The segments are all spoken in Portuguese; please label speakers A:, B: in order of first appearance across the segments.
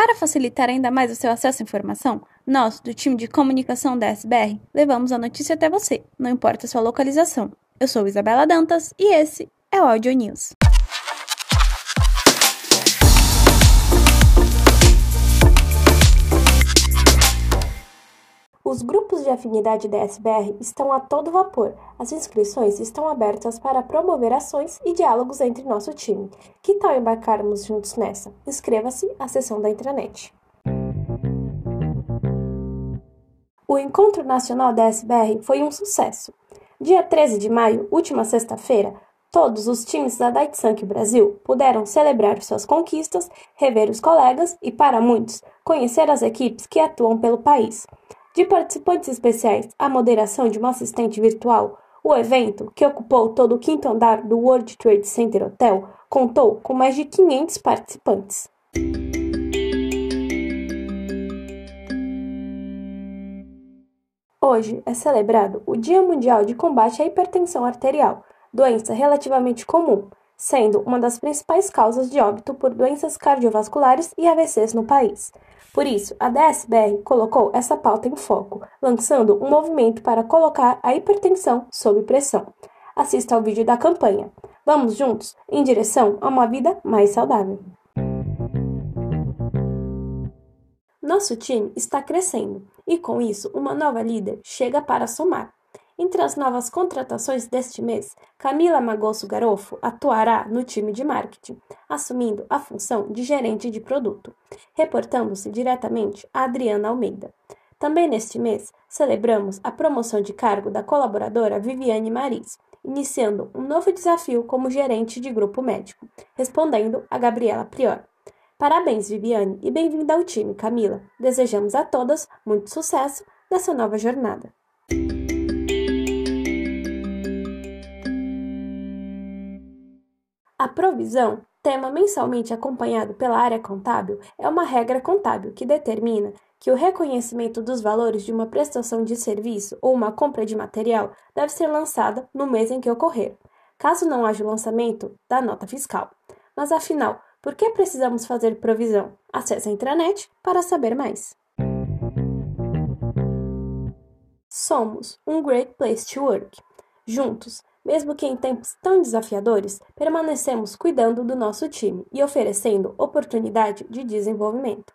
A: Para facilitar ainda mais o seu acesso à informação, nós, do time de comunicação da SBR, levamos a notícia até você, não importa a sua localização. Eu sou Isabela Dantas e esse é o Audio News.
B: Os grupos de afinidade da SBR estão a todo vapor. As inscrições estão abertas para promover ações e diálogos entre nosso time. Que tal embarcarmos juntos nessa? Inscreva-se à sessão da intranet. O Encontro Nacional da SBR foi um sucesso. Dia 13 de maio, última sexta-feira, todos os times da Daitsank Brasil puderam celebrar suas conquistas, rever os colegas e, para muitos, conhecer as equipes que atuam pelo país. De participantes especiais à moderação de uma assistente virtual, o evento, que ocupou todo o quinto andar do World Trade Center Hotel, contou com mais de 500 participantes. Hoje é celebrado o Dia Mundial de Combate à Hipertensão Arterial, doença relativamente comum, sendo uma das principais causas de óbito por doenças cardiovasculares e AVCs no país. Por isso, a DSBR colocou essa pauta em foco, lançando um movimento para colocar a hipertensão sob pressão. Assista ao vídeo da campanha. Vamos juntos em direção a uma vida mais saudável. Nosso time está crescendo e, com isso, uma nova líder chega para somar. Entre as novas contratações deste mês, Camila Magosso Garofo atuará no time de marketing, assumindo a função de gerente de produto, reportando-se diretamente a Adriana Almeida. Também neste mês, celebramos a promoção de cargo da colaboradora Viviane Maris, iniciando um novo desafio como gerente de grupo médico, respondendo a Gabriela Prior. Parabéns, Viviane, e bem-vinda ao time, Camila. Desejamos a todas muito sucesso nessa nova jornada. A provisão, tema mensalmente acompanhado pela área contábil, é uma regra contábil que determina que o reconhecimento dos valores de uma prestação de serviço ou uma compra de material deve ser lançada no mês em que ocorrer, caso não haja o lançamento da nota fiscal. Mas afinal, por que precisamos fazer provisão? Acesse a intranet para saber mais. Somos um Great Place to Work. Juntos, mesmo que em tempos tão desafiadores, permanecemos cuidando do nosso time e oferecendo oportunidade de desenvolvimento.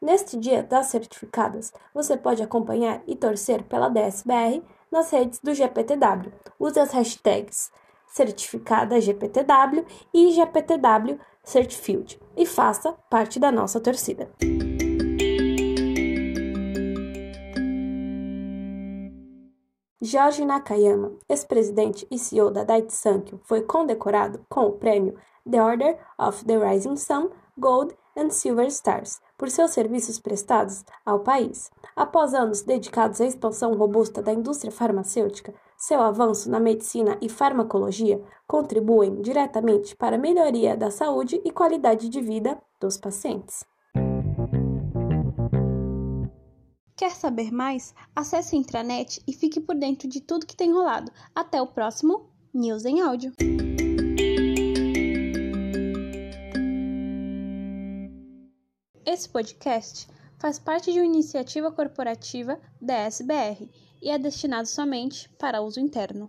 B: Neste dia das certificadas, você pode acompanhar e torcer pela DSBR nas redes do GPTW. Use as hashtags certificada GPTW e GPTW Certified e faça parte da nossa torcida. Jorge Nakayama, ex-presidente e CEO da Daiichi Sankyo, foi condecorado com o prêmio The Order of the Rising Sun Gold and Silver Stars por seus serviços prestados ao país. Após anos dedicados à expansão robusta da indústria farmacêutica, seu avanço na medicina e farmacologia contribuem diretamente para a melhoria da saúde e qualidade de vida dos pacientes.
A: Quer saber mais? Acesse a intranet e fique por dentro de tudo que tem rolado. Até o próximo News em Áudio. Esse podcast faz parte de uma iniciativa corporativa da SBR e é destinado somente para uso interno.